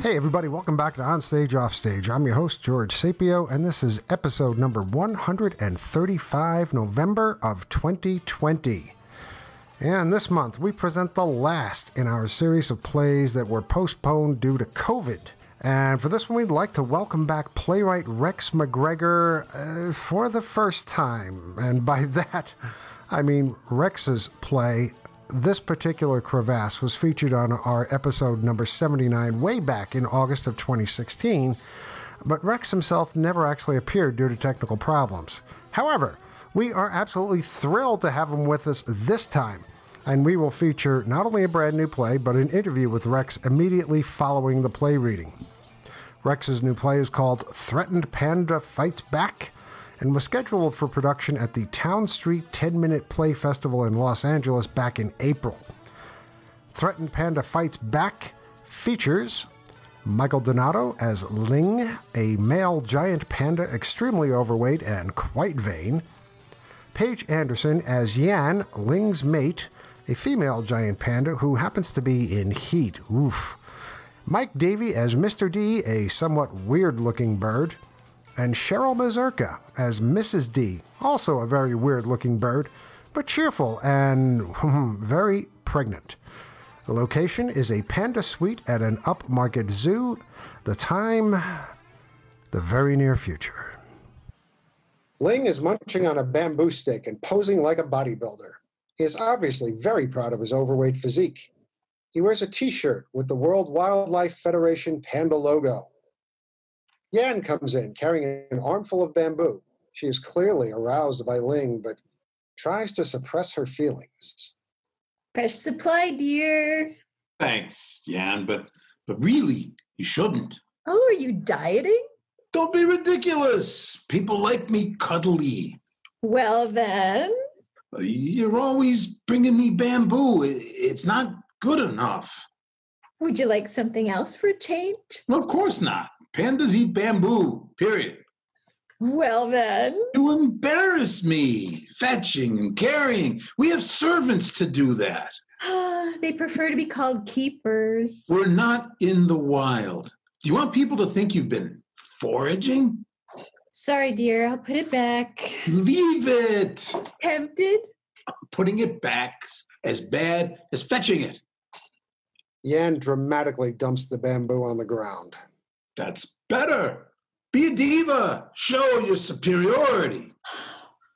Hey, everybody, welcome back to On Stage Off Stage. I'm your host, George Sapio, and this is episode number 135, November of 2020. And this month, we present the last in our series of plays that were postponed due to COVID. And for this one, we'd like to welcome back playwright Rex McGregor uh, for the first time. And by that, I mean Rex's play, this particular crevasse was featured on our episode number 79 way back in August of 2016, but Rex himself never actually appeared due to technical problems. However, we are absolutely thrilled to have him with us this time, and we will feature not only a brand new play, but an interview with Rex immediately following the play reading. Rex's new play is called Threatened Panda Fights Back and was scheduled for production at the Town Street 10 Minute Play Festival in Los Angeles back in April. Threatened Panda Fights Back features Michael Donato as Ling, a male giant panda extremely overweight and quite vain. Paige Anderson as Yan, Ling's mate, a female giant panda who happens to be in heat. Oof. Mike Davey as Mr. D, a somewhat weird looking bird and Cheryl Mazurka as Mrs. D, also a very weird looking bird, but cheerful and hmm, very pregnant. The location is a panda suite at an upmarket zoo. The time, the very near future. Ling is munching on a bamboo stick and posing like a bodybuilder. He is obviously very proud of his overweight physique. He wears a t shirt with the World Wildlife Federation panda logo. Yan comes in carrying an armful of bamboo. She is clearly aroused by Ling, but tries to suppress her feelings. Fresh supply, dear. Thanks, Yan, but but really, you shouldn't. Oh, are you dieting? Don't be ridiculous. People like me cuddly. Well, then. Uh, you're always bringing me bamboo. It's not good enough. Would you like something else for a change? Of course not. Pandas eat bamboo, period. Well, then. You embarrass me, fetching and carrying. We have servants to do that. Ah, they prefer to be called keepers. We're not in the wild. Do you want people to think you've been foraging? Sorry, dear. I'll put it back. Leave it. Tempted? Putting it back as bad as fetching it. Yan dramatically dumps the bamboo on the ground. That's better. Be a diva. Show your superiority.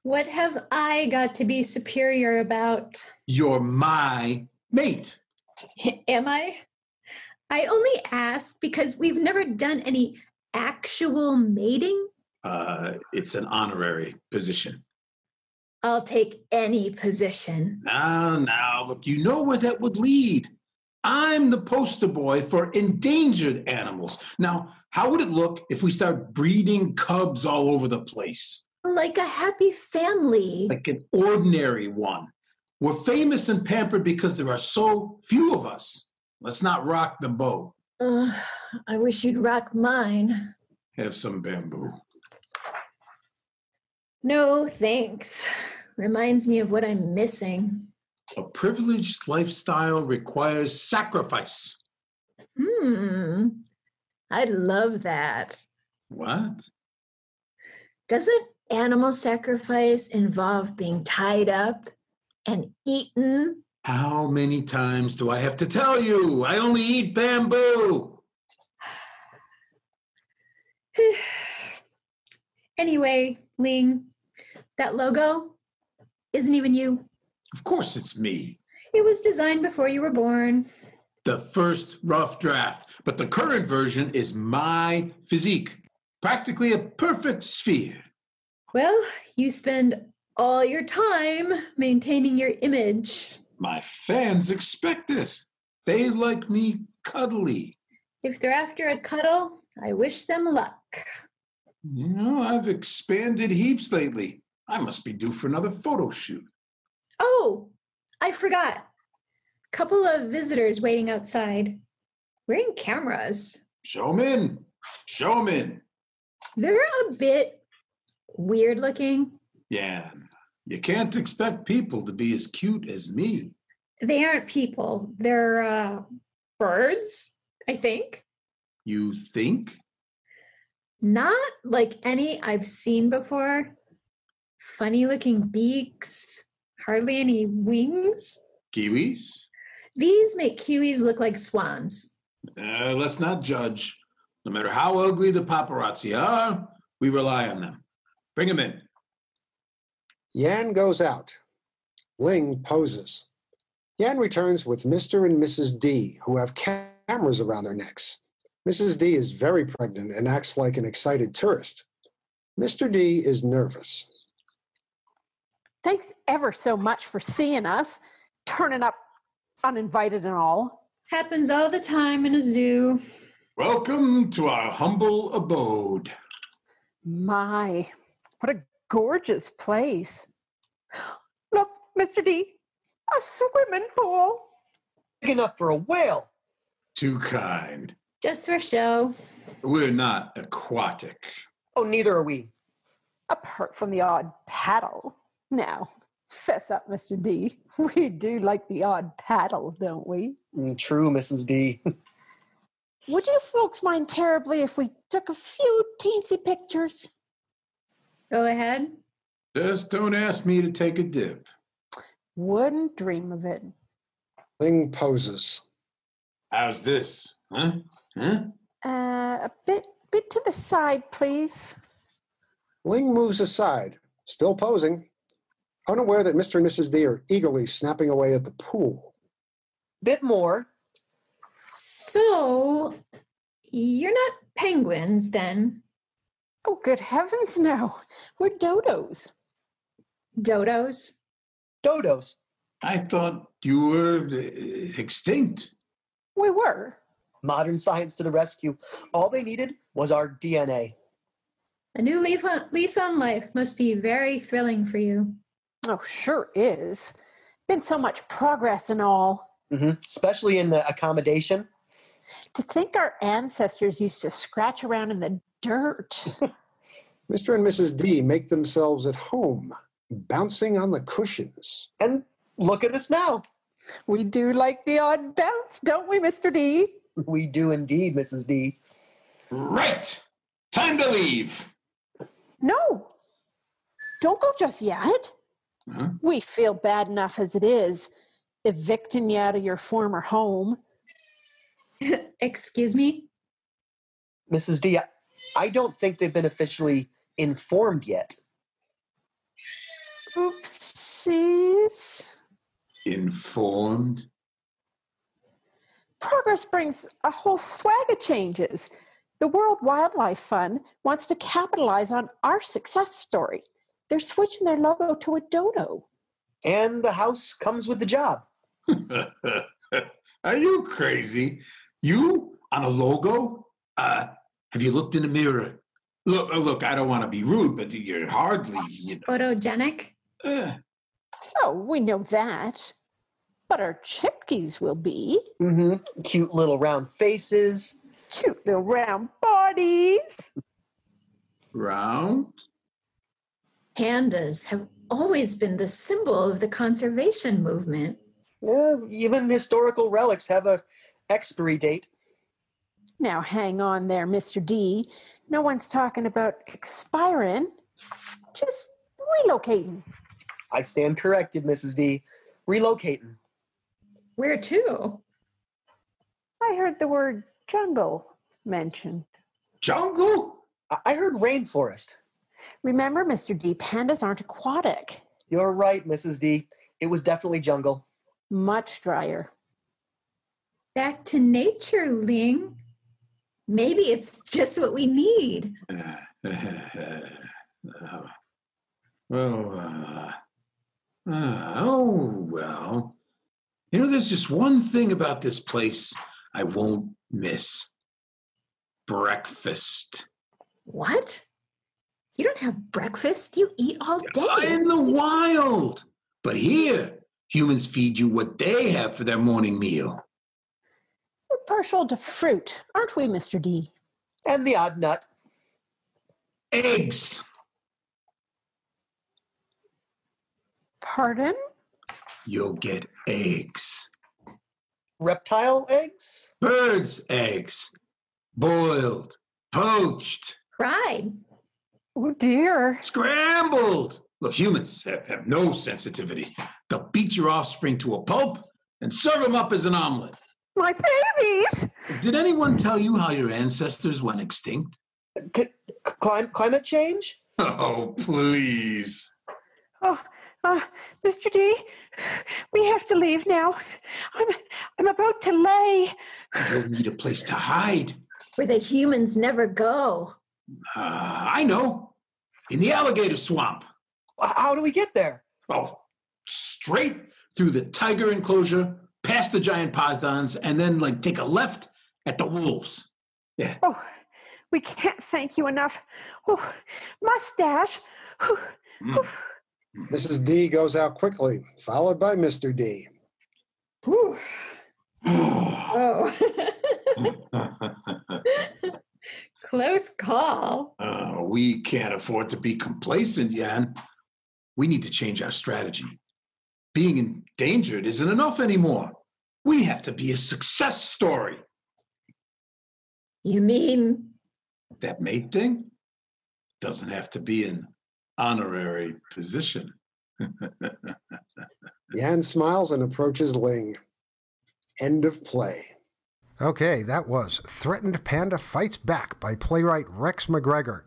What have I got to be superior about? You're my mate. Am I? I only ask because we've never done any actual mating. Uh, it's an honorary position. I'll take any position. Now, now, look, you know where that would lead. I'm the poster boy for endangered animals. Now, how would it look if we start breeding cubs all over the place? Like a happy family. Like an ordinary one. We're famous and pampered because there are so few of us. Let's not rock the boat. Uh, I wish you'd rock mine. Have some bamboo. No, thanks. Reminds me of what I'm missing. A privileged lifestyle requires sacrifice. Hmm. I'd love that. What? Doesn't animal sacrifice involve being tied up and eaten? How many times do I have to tell you? I only eat bamboo. anyway, Ling, that logo isn't even you. Of course it's me. It was designed before you were born. The first rough draft, but the current version is my physique, practically a perfect sphere. Well, you spend all your time maintaining your image. My fans expect it. They like me cuddly. If they're after a cuddle, I wish them luck. You know, I've expanded heaps lately. I must be due for another photo shoot. Oh, I forgot. Couple of visitors waiting outside, wearing cameras. Show them in. Show them in. They're a bit weird looking. Yeah, you can't expect people to be as cute as me. They aren't people. They're uh, birds, I think. You think? Not like any I've seen before. Funny looking beaks, hardly any wings. Kiwis? These make kiwis look like swans. Uh, let's not judge. No matter how ugly the paparazzi are, we rely on them. Bring them in. Yan goes out. Ling poses. Yan returns with Mr. and Mrs. D, who have cameras around their necks. Mrs. D is very pregnant and acts like an excited tourist. Mr. D is nervous. Thanks ever so much for seeing us, turning up uninvited and all. Happens all the time in a zoo. Welcome to our humble abode. My, what a gorgeous place. Look, Mr. D, a swimming pool. Big enough for a whale. Too kind. Just for show. We're not aquatic. Oh, neither are we. Apart from the odd paddle. Now, fess up, Mr. D. We do like the odd paddle, don't we? Mm, True, Mrs. D. Would you folks mind terribly if we took a few teensy pictures? Go ahead. Just don't ask me to take a dip. Wouldn't dream of it. Ling poses. How's this? Huh? Huh? Uh, a bit, bit to the side, please. Ling moves aside, still posing, unaware that Mr. and Mrs. D are eagerly snapping away at the pool. Bit more. So, you're not penguins then? Oh, good heavens, no. We're dodos. Dodos? Dodos. I thought you were uh, extinct. We were. Modern science to the rescue. All they needed was our DNA. A new leaf on, lease on life must be very thrilling for you. Oh, sure is. Been so much progress and all. hmm Especially in the accommodation. To think our ancestors used to scratch around in the dirt. Mr. and Mrs. D make themselves at home, bouncing on the cushions. And look at us now. we do like the odd bounce, don't we, Mr. D? We do indeed, Mrs. D. Right. Time to leave. No. Don't go just yet. Huh? We feel bad enough as it is, evicting you out of your former home. Excuse me? Mrs. D, I- I don't think they've been officially informed yet. Oopsies. Informed. Progress brings a whole swag of changes. The World Wildlife Fund wants to capitalize on our success story. They're switching their logo to a dodo. And the house comes with the job. Are you crazy? You on a logo? Uh, have you looked in the mirror? Look, uh, look. I don't want to be rude, but you're hardly. You know, Photogenic? uh, Oh, we know that. But our chipkies will be mm-hmm. Cute little round faces. cute little round bodies. round. Pandas have always been the symbol of the conservation movement. Eh, even historical relics have a expiry date. Now, hang on there, Mr. D. No one's talking about expiring, just relocating. I stand corrected, Mrs. D. Relocating. Where to? I heard the word jungle mentioned. Jungle? I, I heard rainforest. Remember, Mr. D, pandas aren't aquatic, You're right, Mrs. D. It was definitely jungle. much drier. Back to nature, Ling. Maybe it's just what we need. Uh, uh, well, uh, uh, oh, well. You know, there's just one thing about this place I won't miss breakfast. What? You don't have breakfast. You eat all day. In the wild. But here, humans feed you what they have for their morning meal. We're partial to fruit, aren't we, Mr. D? And the odd nut. Eggs. Pardon? You'll get eggs. Reptile eggs? Birds' eggs. boiled, poached, Fried. Oh dear. scrambled. Look, humans have, have no sensitivity. They'll beat your offspring to a pulp and serve them up as an omelet. My babies. Did anyone tell you how your ancestors went extinct? C- clim- climate change? Oh, please. Oh, uh, Mr. D, we have to leave now. I'm, I'm about to lay. You'll need a place to hide. Where the humans never go. Uh, I know. In the alligator swamp. How do we get there? Oh, straight through the tiger enclosure, past the giant pythons, and then like take a left at the wolves. Yeah. Oh, we can't thank you enough. Oh, mustache. Oh, Mm. Mrs. D goes out quickly, followed by Mr. D. Whew. Oh. Close call. Uh, we can't afford to be complacent, Yan. We need to change our strategy. Being endangered isn't enough anymore. We have to be a success story. You mean That mate thing doesn't have to be an honorary position. Yan smiles and approaches Ling. End of play. Okay, that was Threatened Panda Fights Back by playwright Rex McGregor,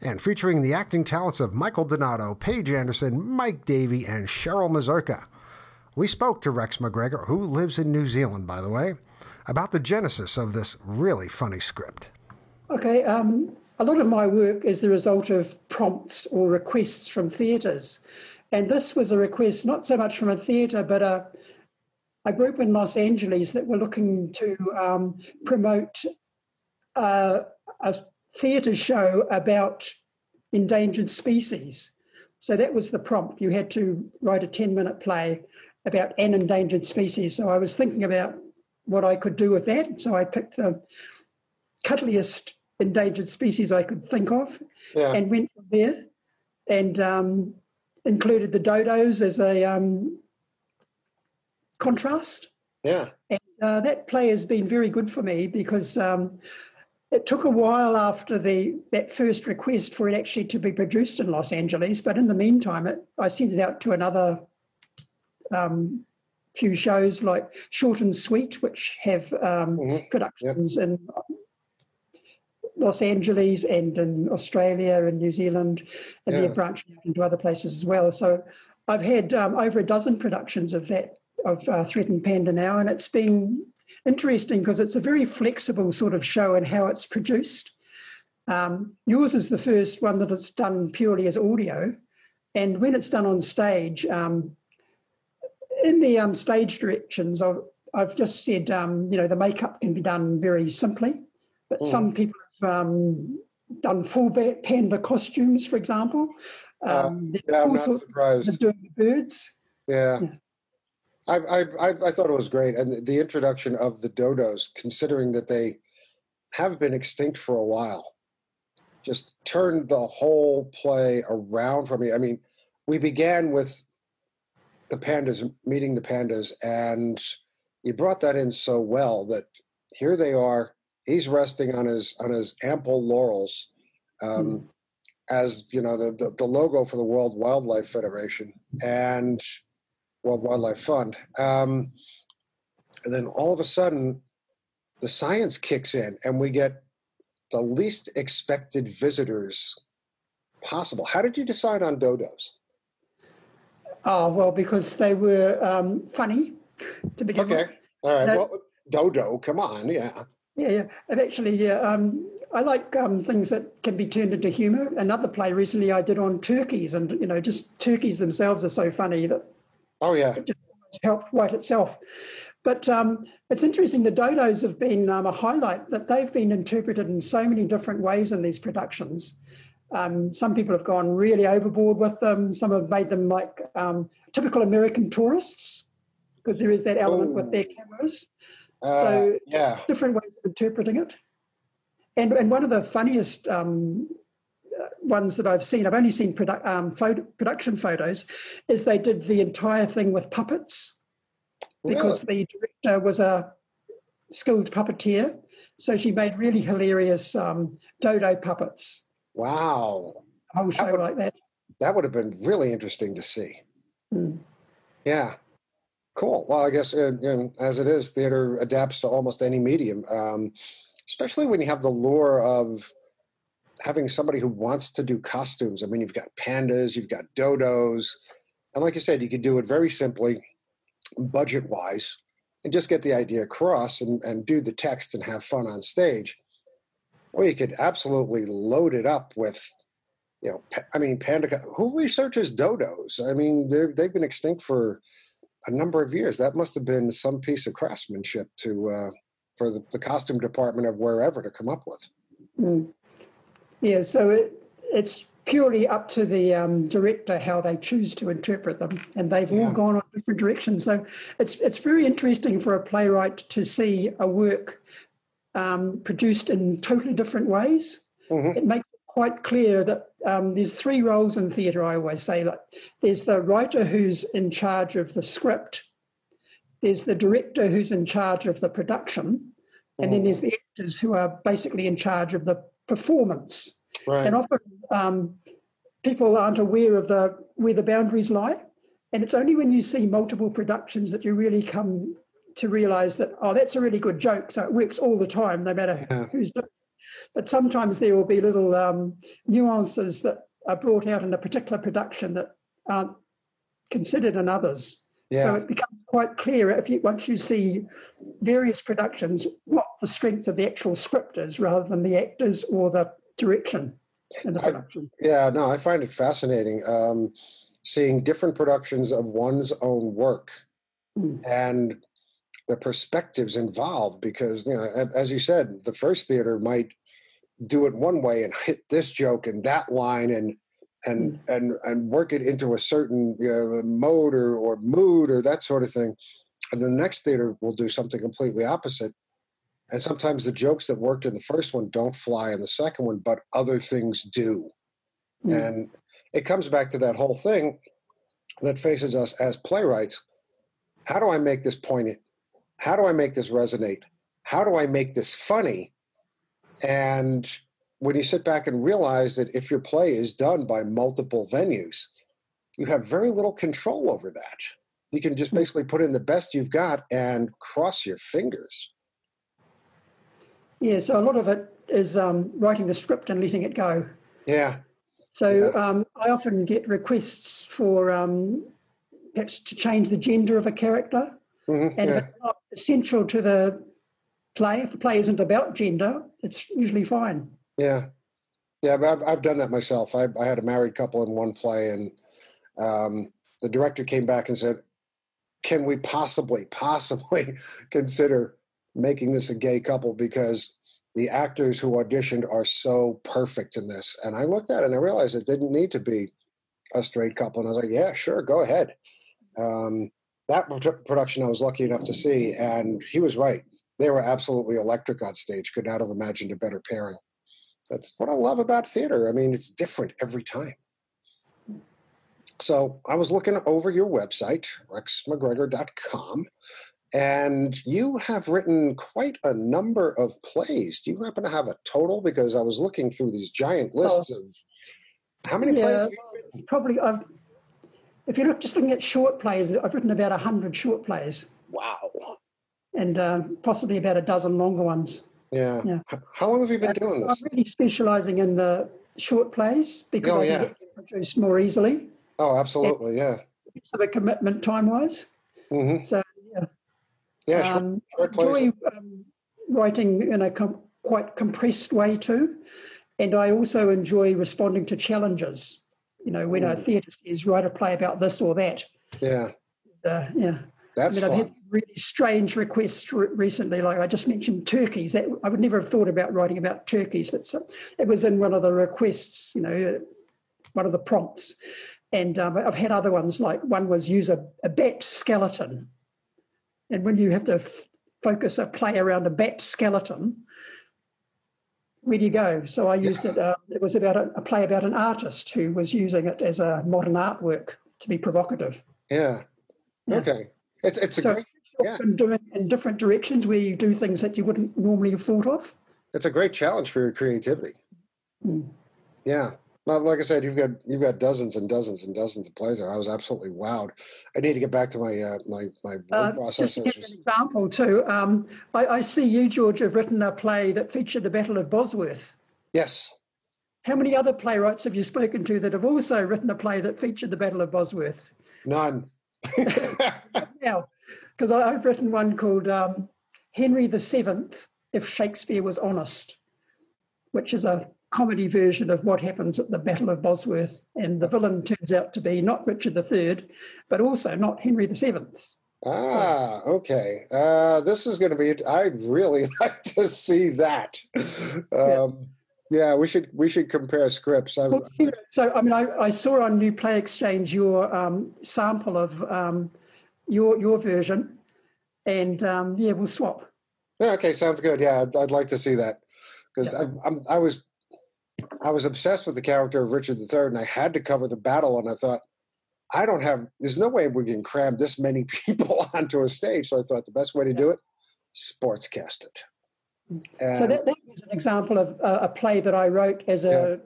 and featuring the acting talents of Michael Donato, Paige Anderson, Mike Davey, and Cheryl Mazurka. We spoke to Rex McGregor, who lives in New Zealand, by the way, about the genesis of this really funny script. Okay, um, a lot of my work is the result of prompts or requests from theatres. And this was a request not so much from a theatre, but a, a group in Los Angeles that were looking to um, promote uh, a theatre show about endangered species. So that was the prompt. You had to write a 10 minute play about an endangered species. So I was thinking about what I could do with that. So I picked the cuddliest endangered species I could think of Yeah. and went from there and um, included the dodos as a um, contrast. Yeah. And uh, that play has been very good for me because um, it took a while after the that first request for it actually to be produced in Los Angeles. But in the meantime, it, I sent it out to another um, few shows like Short and Sweet, which have um, Mhm. productions in Los Angeles and in Australia and New Zealand, and Yeah. they're branching out into other places as well. So I've had um, over a dozen productions of that of uh, Threatened Panda now, and it's been interesting because it's a very flexible sort of show and how it's produced. Um, yours is the first one that it's done purely as audio, and when it's done on stage, um, in the um, stage directions, I've, I've just said um, you know the makeup can be done very simply, but Mm. some people have um, done full panda costumes, for example. Uh, Um, there's Yeah, I'm not surprised. doing the birds. Yeah. Yeah. I, I, I, I thought it was great. And the introduction of the dodos, considering that they have been extinct for a while, just turned the whole play around for me. I mean, we began with the pandas meeting the pandas, and you brought that in so well that here they are. He's resting on his on his ample laurels, um, as you know the, the the logo for the World Wildlife Federation and World Wildlife Fund. Um, and then all of a sudden, the science kicks in, and we get the least expected visitors possible. How did you decide on dodos? Oh, well, because they were um, funny to begin Okay, with. Okay. All right. Well, dodo, come on, yeah. Yeah, yeah. And actually, yeah, um, I like um, things that can be turned into humour. Another play recently I did on turkeys, and, you know, just turkeys themselves are so funny that Oh yeah, it just helped write itself. But um, it's interesting, the dodos have been um, a highlight that they've been interpreted in so many different ways in these productions. Um, some people have gone really overboard with them. Some have made them like um, typical American tourists, because there is that element with their cameras. uh, So- yeah. different ways of interpreting it. And, and one of the funniest um, ones that I've seen, I've only seen produ- um, photo, production photos, is they did the entire thing with puppets because the director was a skilled puppeteer, so she made really hilarious um, dodo puppets. Wow. A whole show would- like that. That would have been really interesting to see. Mm. Yeah. Cool. Well, I guess uh, you know, as it is, theater adapts to almost any medium, um, especially when you have the lure of having somebody who wants to do costumes. I mean, you've got pandas, you've got dodos, and like you said, you could do it very simply, budget wise, and just get the idea across and, and do the text and have fun on stage. Or you could absolutely load it up with you know, I mean, panda. Who researches dodos? I mean, they've been extinct for a number of years. That must have been some piece of craftsmanship to uh, for the, the costume department of wherever to come up with. Mm. Yeah, so it, it's purely up to the um, director how they choose to interpret them, and they've Yeah. all gone on different directions. So it's it's very interesting for a playwright to see a work um, produced in totally different ways. Mhm. It makes it quite clear that um, there's three roles in theatre. I always say that there's the writer who's in charge of the script, there's the director who's in charge of the production, and then Mhm. there's the actors who are basically in charge of the performance. Right. And often um, people aren't aware of the where the boundaries lie. And it's only when you see multiple productions that you really come to realize that, oh, that's a really good joke. So it works all the time, no matter Yeah. who's doing it. But sometimes there will be little um, nuances that are brought out in a particular production that aren't considered in others. So it becomes quite clear if you once you see various productions what the strengths of the actual script is rather than the actors or the direction in the I- production. Yeah. No, I find it fascinating um, seeing different productions of one's own work Mm. and the perspectives involved. Because you know, as you said, the first theater might do it one way and hit this joke and that line and and and and work it into a certain you know, mode or, or mood or that sort of thing. And the next theater will do something completely opposite. And sometimes the jokes that worked in the first one don't fly in the second one but other things do. Mm. and it comes back to that whole thing that faces us as playwrights. How do i make this poignant? How do i make this resonate? How do i make this funny? And when you sit back and realize that if your play is done by multiple venues, you have very little control over that. You can just Hmm. basically put in the best you've got and cross your fingers. Yeah, so a lot of it is um, writing the script and letting it go. Yeah, So um, I often get requests for um, perhaps to change the gender of a character. mhm, And yeah, if it's not essential to the play, if the play isn't about gender, it's usually fine. Yeah, yeah. I've I've done that myself. I I had a married couple in one play, and um, the director came back and said, "Can we possibly, possibly consider making this a gay couple because?" The actors who auditioned are so perfect in this. And I looked at it and I realized it didn't need to be a straight couple. And I was like, yeah, sure, go ahead. Um, that production I was lucky enough to see, and he was right. They were absolutely electric on stage. Could not have imagined a better pairing. That's what I love about theater. I mean, it's different every time. So I was looking over your website, rexmcgregor.com, and you have written quite a number of plays. Do you happen to have a total? Because I was looking through these giant lists of how many plays. Yeah, well, probably I've. If you look just looking at short plays, I've written about hundred short plays Wow. and uh, possibly about a dozen longer ones. Yeah. Yeah. How long have you been And doing this? I'm really specialising in the short plays because Oh, I can yeah. get produced more easily. Oh, absolutely. Yeah. It's of a commitment time wise. hmm So Yeah. Yeah, um, I short plays. enjoy um, writing in a com- quite compressed way too, and I also enjoy responding to challenges. You know, when a Mm. theatre says write a play about this or that. yeah. Uh, yeah, That's I mean, I've had really strange requests re- recently. Like I just mentioned turkeys. That I would never have thought about writing about turkeys, but so, it was in one of the requests. You know, one of the prompts. And um, I've had other ones like one was use a, a bat skeleton, and when you have to f- focus a play around a bat skeleton, where do you go? So I used it. Uh, it was about a, a play about an artist who was using it as a modern artwork to be provocative. Yeah. Yeah. Okay. It's it's a So great Yeah. and doing in different directions where you do things that you wouldn't normally have thought of. It's a great challenge for your creativity. Mm. Yeah. Well, like I said, you've got you've got dozens and dozens and dozens of plays there. I was absolutely wowed. I need to get back to my uh, my my Uh, just to give an example too, um, I, I see you, George, have written a play that featured the Battle of Bosworth. Yes. How many other playwrights have you spoken to that have also written a play that featured the Battle of Bosworth? None. Now, because I've written one called um, Henry the Seventh, If Shakespeare Was Honest, which is a comedy version of what happens at the Battle of Bosworth. And the villain turns out to be not Richard III, but also not Henry the Seventh. ah, okay. Uh, this is going to be. I'd really like to see that. Um, yeah, we should we should compare scripts. I, Well, know, so, I mean, I, I saw on New Play Exchange your um, sample of um, your your version, and um, yeah, we'll swap. Yeah, okay, sounds good. Yeah, I'd, I'd like to see that because Yeah. I, I'm I was I was obsessed with the character of Richard III, and I had to cover the battle. And I thought, I don't have. There's no way we can cram this many people onto a stage. So I thought the best way to do it, sportscast it. And, So that, that was an example of a, a play that I wrote as a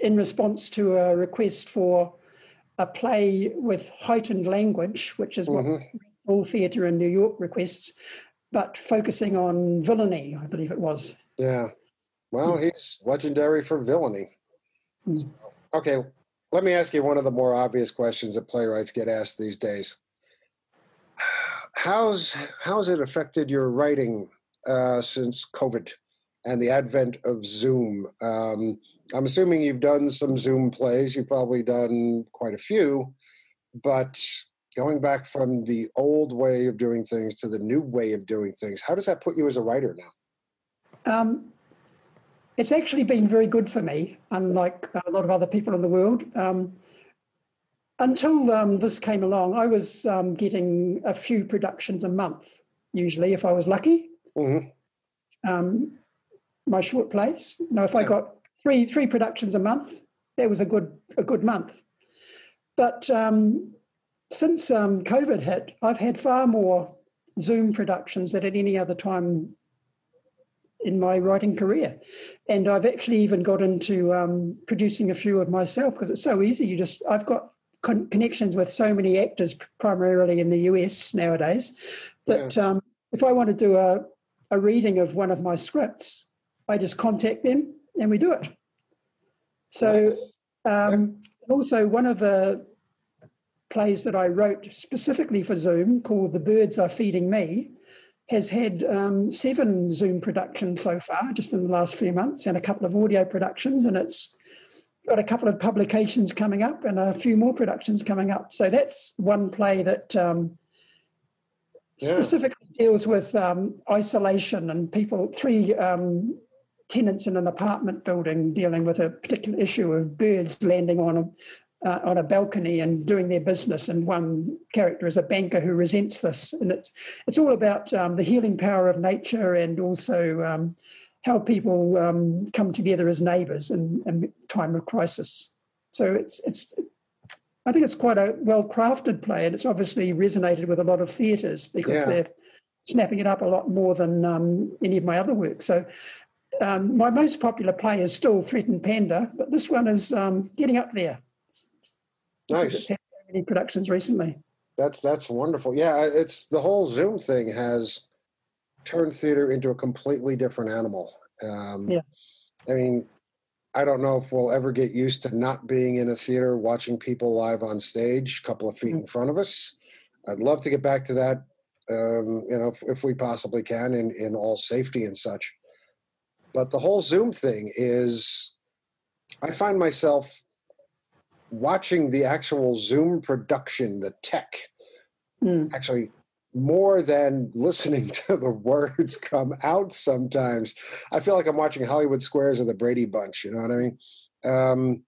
in response to a request for a play with heightened language, which is what Mhm. all theatre in New York requests, but focusing on villainy, I believe it was. yeah, well, he's legendary for villainy. Hmm. Okay, let me ask you one of the more obvious questions that playwrights get asked these days. How's how's it affected your writing uh, since COVID and the advent of Zoom? Um, I'm assuming you've done some Zoom plays. You've probably done quite a few, but going back from the old way of doing things to the new way of doing things, how does that put you as a writer now? Um, it's actually been very good for me, unlike a lot of other people in the world. Um, until um, this came along, I was um, getting a few productions a month, usually, if I was lucky. Mhm. Um, my short plays. You know, if I got three three productions a month, that was a good a good month. But um, since um, COVID hit, I've had far more Zoom productions than at any other time in my writing career. And I've actually even got into um, producing a few of myself because it's so easy. You just, I've got con- connections with so many actors, primarily in the US nowadays, that um, if I want to do a, a reading of one of my scripts, I just contact them and we do it. So, um, also one of the plays that I wrote specifically for Zoom called The Birds Are Feeding Me has had um, seven Zoom productions so far, just in the last few months, and a couple of audio productions, and it's got a couple of publications coming up and a few more productions coming up. So that's one play that um, Specifically deals with um, isolation and people, three um, tenants in an apartment building dealing with a particular issue of birds landing on a uh, on a balcony and doing their business, and one character is a banker who resents this, and it's it's all about um, the healing power of nature and also um, how people um, come together as neighbours in, in time of crisis. So it's it's I think it's quite a well crafted play, and it's obviously resonated with a lot of theatres because Yeah. they're snapping it up a lot more than um, any of my other work. So. Um, my most popular play is still Threatened Panda, but this one is um, getting up there Nice. it's had so many productions recently. That's that's wonderful. Yeah, it's the whole Zoom thing has turned theater into a completely different animal. Um, Yeah. I mean, I don't know if we'll ever get used to not being in a theater watching people live on stage, a couple of feet in front of us. I'd love to get back to that. Um, you know, if, if we possibly can, in in all safety and such. But the whole Zoom thing is, I find myself watching the actual Zoom production, the tech, Mm. actually more than listening to the words come out sometimes. I feel like I'm watching Hollywood Squares or the Brady Bunch, you know what I mean? Um,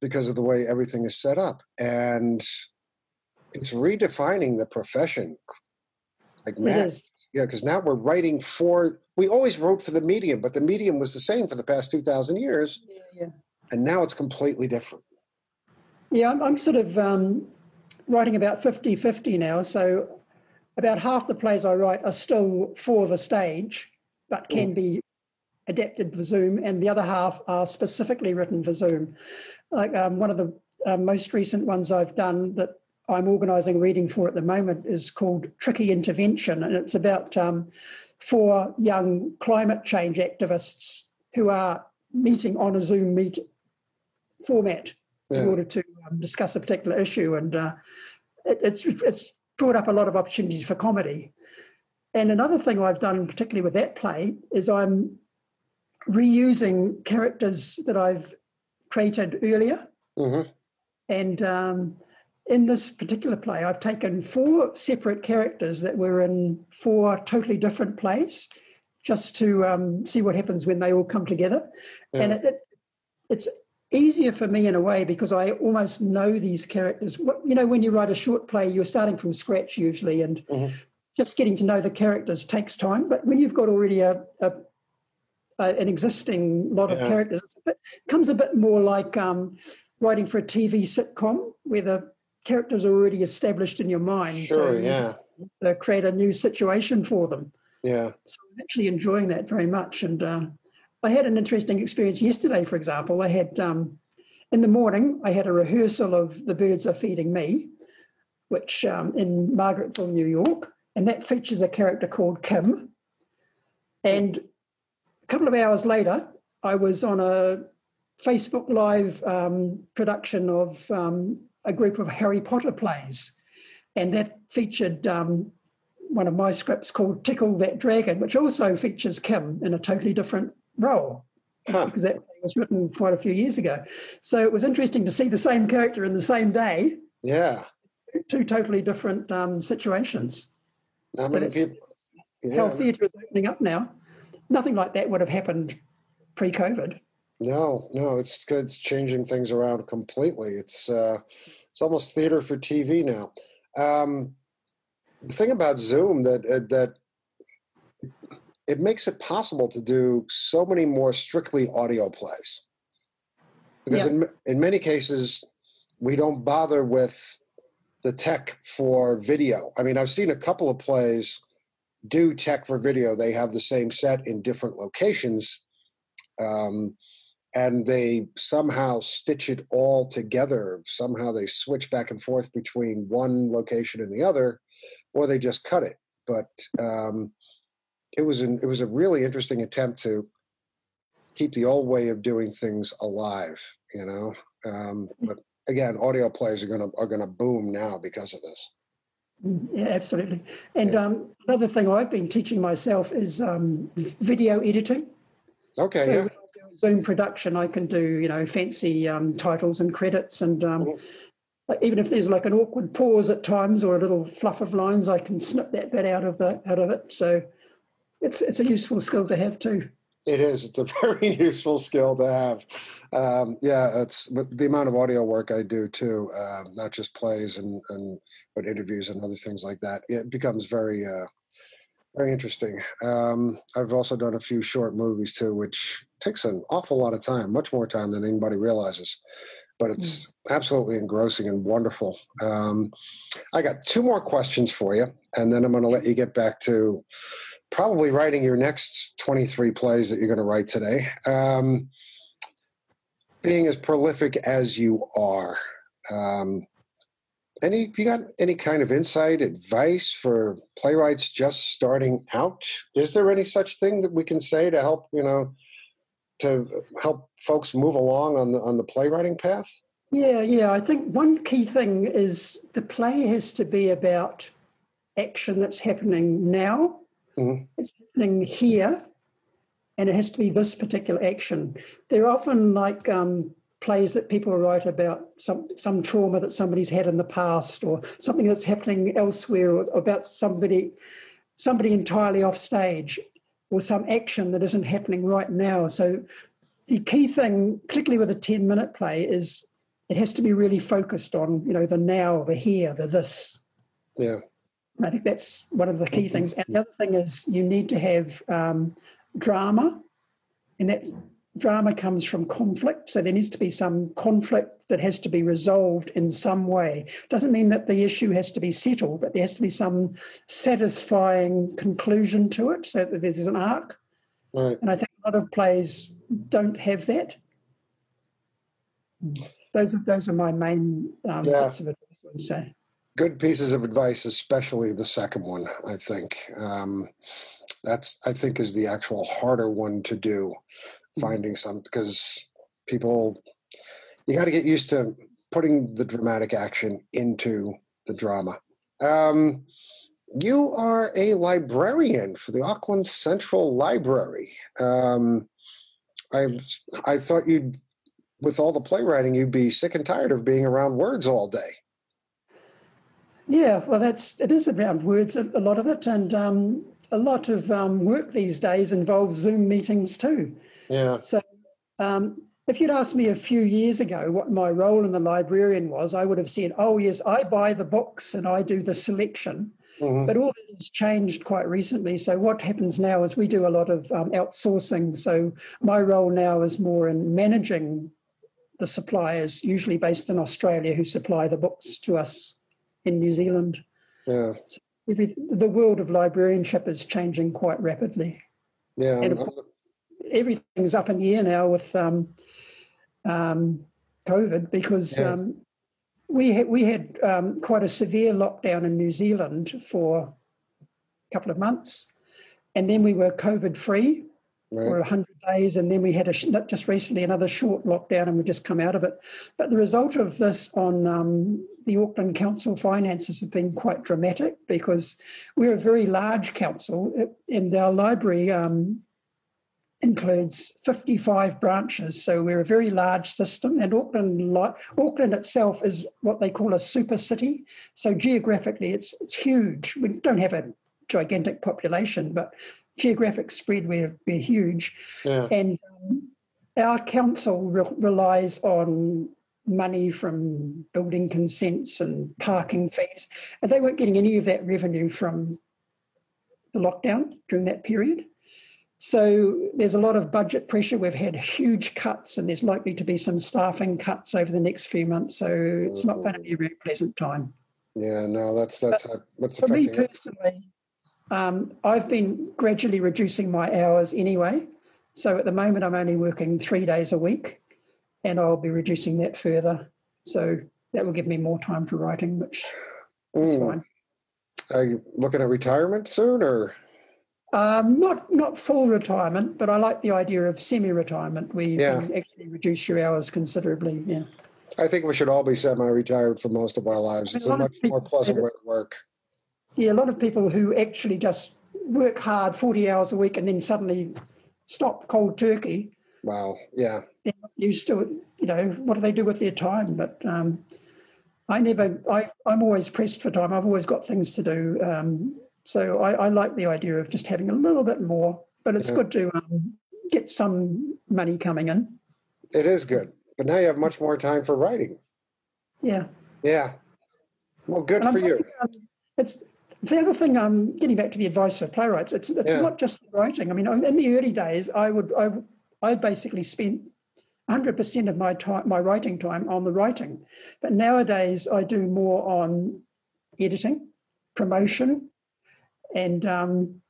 because of the way everything is set up. And it's redefining the profession. Like It mad. Yeah, because now we're writing for, we always wrote for the medium, but the medium was the same for the past 2,000 years. Yeah. And now it's completely different. Yeah, I'm, I'm sort of um, writing about 50 50 now. So about half the plays I write are still for the stage, but can be adapted for Zoom, and the other half are specifically written for Zoom. Like um, one of the uh, most recent ones I've done that I'm organising reading for at the moment is called Tricky Intervention, and it's about um, four young climate change activists who are meeting on a Zoom meet format Yeah. in order to um, discuss a particular issue, and uh, it, it's it's brought up a lot of opportunities for comedy. And another thing I've done, particularly with that play, is I'm reusing characters that I've created earlier. Mhm. And um, in this particular play, I've taken four separate characters that were in four totally different plays, just to um, see what happens when they all come together. And it, it, it's easier for me in a way because I almost know these characters. You know, when you write a short play, you're starting from scratch usually, and Mhm. just getting to know the characters takes time. But when you've got already a, a, a an existing lot Yeah. of characters, it's a bit, comes a bit more like um, writing for a TV sitcom where the characters are already established in your mind. Sure, you yeah. uh, create a new situation for them. Yeah. So I'm actually enjoying that very much. And uh, I had an interesting experience yesterday, for example. I had, um, in the morning, I had a rehearsal of The Birds Are Feeding Me, which um, in Margaretville, New York. And that features a character called Kim. And a couple of hours later, I was on a Facebook Live um, production of um, a group of Harry Potter plays. And that featured um, one of my scripts called Tickle That Dragon, which also features Kim in a totally different role because that was written quite a few years ago. So it was interesting to see the same character in the same day, Yeah. two totally different um, situations. Not So that's people. how theatre is opening up now. Nothing like that would have happened pre-COVID. No, no, it's good. It's changing things around completely. It's uh, it's almost theater for TV now. Um, the thing about Zoom that uh, that it makes it possible to do so many more strictly audio plays because Yeah. in in many cases we don't bother with the tech for video. I mean, I've seen a couple of plays do tech for video. They have the same set in different locations. Um, and they somehow stitch it all together. Somehow they switch back and forth between one location and the other, or they just cut it. But um, it was an, it was a really interesting attempt to keep the old way of doing things alive. You know, um, but again, audio plays are gonna are gonna boom now because of this. Mm, Yeah, absolutely. And Yeah. um, another thing I've been teaching myself is um, video editing. Okay, so yeah, when I do Zoom production, I can do you know fancy um, titles and credits, and um, Mhm. even if there's like an awkward pause at times or a little fluff of lines, I can snip that bit out of the out of it. So it's it's a useful skill to have too. It is. It's a very useful skill to have. Um, yeah, it's the amount of audio work I do too, um, not just plays and, and but interviews and other things like that. It becomes very uh, very interesting. Um, I've also done a few short movies too, which takes an awful lot of time, much more time than anybody realizes. But it's absolutely engrossing and wonderful. Um, I got two more questions for you, and then I'm going to let you get back to probably writing your next 23 plays that you're going to write today. Um, being as prolific as you are, um, any you got any kind of insight, advice for playwrights just starting out? Is there any such thing that we can say to help you know to help folks move along on the on the playwriting path? Yeah, yeah. I think one key thing is the play has to be about action that's happening now. Mhm. It's happening here, and it has to be this particular action. They're often like um, plays that people write about some some trauma that somebody's had in the past, or something that's happening elsewhere, or about somebody somebody entirely off stage, or some action that isn't happening right now. So the key thing, particularly with a 10 minute play, is it has to be really focused on, you know, the now, the here, the this. Yeah, I think that's one of the key things. And the other thing is you need to have um, drama, and that drama comes from conflict. So there needs to be some conflict that has to be resolved in some way. Doesn't mean that the issue has to be settled, but there has to be some satisfying conclusion to it so that there's an arc. Right. And I think a lot of plays don't have that. Those are those are my main um, Yeah. of advice. I would say. Good pieces of advice, especially the second one. I think um, that's I think is the actual harder one to do. Finding some because people, you got to get used to putting the dramatic action into the drama. Um, you are a librarian for the Auckland Central Library. Um, I I thought you'd, with all the playwriting, you'd be sick and tired of being around words all day. Yeah, well, that's it is around words a, a lot of it, and um, a lot of um, work these days involves Zoom meetings too. Yeah. So, um, if you'd asked me a few years ago what my role in the librarian was, I would have said, "Oh, yes, I buy the books and I do the selection." Mhm. But all that has changed quite recently. So what happens now is we do a lot of um, outsourcing. So my role now is more in managing the suppliers, usually based in Australia, who supply the books to us in New Zealand. Yeah. Every, the world of librarianship is changing quite rapidly. Yeah. And of course, everything's up in the air now with um, um, COVID because Yeah. um, we had, we had um, quite a severe lockdown in New Zealand for a couple of months, and then we were COVID free for right. 100 days, and then we had a sh- just recently another short lockdown, and we've just come out of it. But the result of this on um, the Auckland Council finances have been quite dramatic because we're a very large council, uh, and our library um, includes 55 branches. So we're a very large system, and Auckland, Auckland itself is what they call a super city. So geographically, it's it's huge. We don't have a gigantic population, but geographic spread, we're, we're huge. Yeah. And um, our council re- relies on money from building consents and parking fees, and they weren't getting any of that revenue from the lockdown during that period. So there's a lot of budget pressure. We've had huge cuts, and there's likely to be some staffing cuts over the next few months. So it's not going to be a very pleasant time. Yeah. No, that's that's how, what's For me personally, um, I've been gradually reducing my hours anyway. So at the moment, I'm only working three days a week, and I'll be reducing that further. So that will give me more time for writing, which is Mm. fine. Are you looking at retirement soon, or Um, not not full retirement, but I like the idea of semi-retirement, where you Yeah. can actually reduce your hours considerably. Yeah. I think we should all be semi-retired for most of our lives. It's a of much more pleasant way to work. Yeah, a lot of people who actually just work hard 40 hours a week and then suddenly stop cold turkey, Wow. Yeah. They're not used to it. You know, what do they do with their time? But um, I never, I, I'm always pressed for time. I've always got things to do. Um, so I, I like the idea of just having a little bit more, but it's Yeah. good to um, get some money coming in. It is good, but now you have much more time for writing. Yeah. Yeah. Well, good And I'm for you. thinking, um, it's the other thing. I'm getting back to the advice for playwrights. It's it's Yeah. not just the writing. I mean, in the early days, I would I I basically spent 100 percent of my time, my writing time, on the writing. But nowadays, I do more on editing, promotion, and um,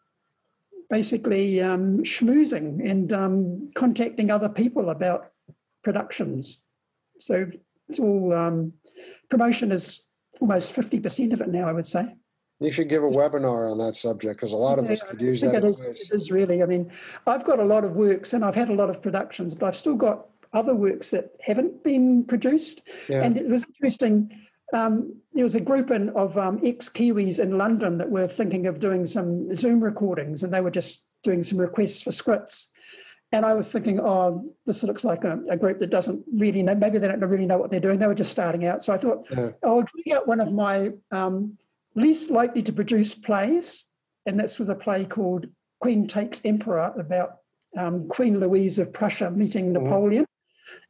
basically um, schmoozing and um, contacting other people about productions. So it's all um, promotion is almost 50% of it now, I would say. You should give a webinar on that subject because a lot of us Yeah, could I use think that It is, it is really. I mean, I've got a lot of works and I've had a lot of productions, but I've still got other works that haven't been produced. Yeah. And it was interesting. Um, there was a group in, of um, ex Kiwis in London that were thinking of doing some Zoom recordings, and they were just doing some requests for scripts. And I was thinking, oh, this looks like a, a group that doesn't really know, maybe they don't really know what they're doing. They were just starting out. So I thought, Yeah. I'll bring out one of my um, least likely to produce plays. And this was a play called Queen Takes Emperor about um, Queen Louise of Prussia meeting Mhm. Napoleon.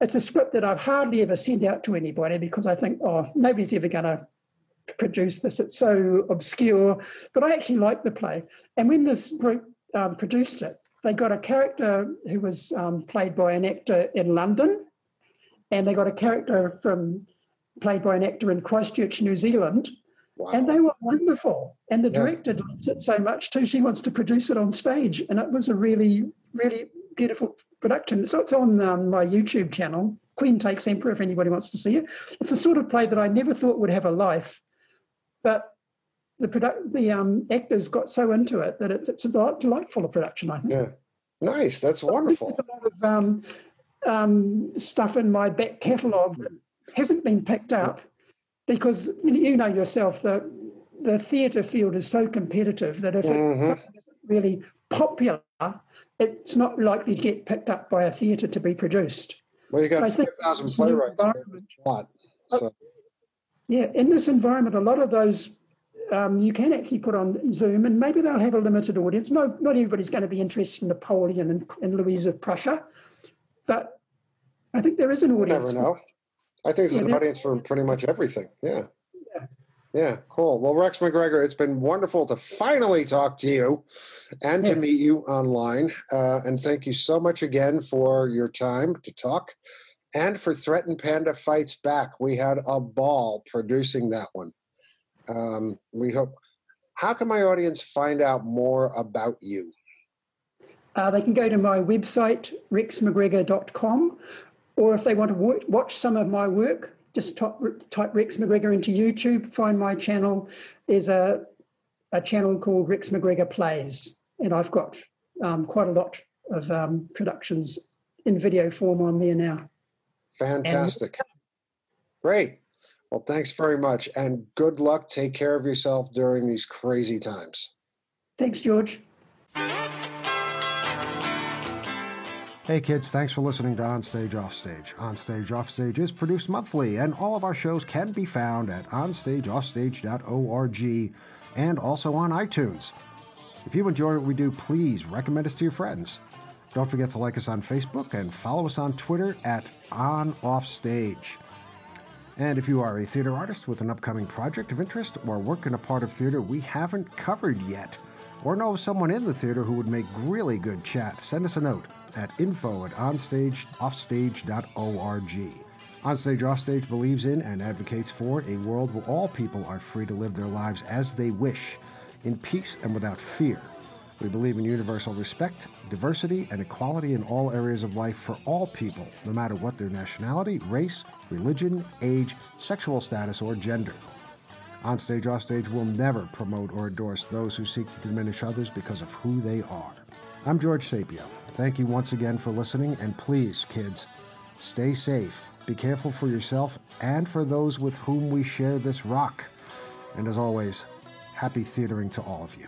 It's a script that I've hardly ever sent out to anybody because I think, oh, nobody's ever going to produce this. It's so obscure. But I actually like the play. And when this group um, produced it, they got a character who was um, played by an actor in London, and they got a character from played by an actor in Christchurch, New Zealand, Wow. and they were wonderful. And the Yeah. director loves it so much too. She wants to produce it on stage, and it was a really, really beautiful production. So it's on um, my YouTube channel, Queen Takes Emperor, if anybody wants to see it. It's a sort of play that I never thought would have a life, but the product, the um, actors got so into it that it's, it's a delightful production. I think. yeah. Nice. That's wonderful. There's a lot of um, um, stuff in my back catalogue that hasn't been picked up because you know- yourself that the theatre field is so competitive that if Mhm. it, something isn't really popular, it's not likely to get picked up by a theatre to be produced. Well, you got I think 5,000 this new playwrights. man. environment- A lot. So, Yeah, in this environment, a lot of those um, you can actually put on Zoom, and maybe they'll have a limited audience. No, not everybody's going to be interested in Napoleon and, and Louise of Prussia, but I think there is an you audience. never know. I think it's Yeah, an audience for pretty much everything. Yeah. Yeah. Yeah, cool. Well, Rex McGregor, it's been wonderful to finally talk to you and to meet you online. Uh, and thank you so much again for your time to talk and for Threatened Panda Fights Back. We had a ball producing that one. Um, we hope. How can my audience find out more about you? Uh, they can go to my website, rexmcgregor.com, or if they want to wa- watch some of my work, just type, type Rex McGregor into YouTube, find my channel. There's a, a channel called Rex McGregor Plays, and I've got um, quite a lot of um, productions in video form on there now. Fantastic. Great. Well, thanks very much. And good luck. Take care of yourself during these crazy times. Thanks, George. Hey kids, thanks for listening to Onstage Offstage. Onstage Offstage is produced monthly, and all of our shows can be found at onstageoffstage.org and also on iTunes. If you enjoy what we do, please recommend us to your friends. Don't forget to like us on Facebook and follow us on Twitter at OnOffStage. And if you are a theater artist with an upcoming project of interest or work in a part of theater we haven't covered yet, or know someone in the theater who would make really good chat, send us a note at info at onstageoffstage.org. Onstage Offstage believes in and advocates for a world where all people are free to live their lives as they wish, in peace and without fear. We believe in universal respect, diversity, and equality in all areas of life for all people, no matter what their nationality, race, religion, age, sexual status, or gender. Onstage Offstage will never promote or endorse those who seek to diminish others because of who they are. I'm George Sapio. Thank you once again for listening, and please, kids, stay safe. Be careful for yourself and for those with whom we share this rock. And as always, happy theatering to all of you.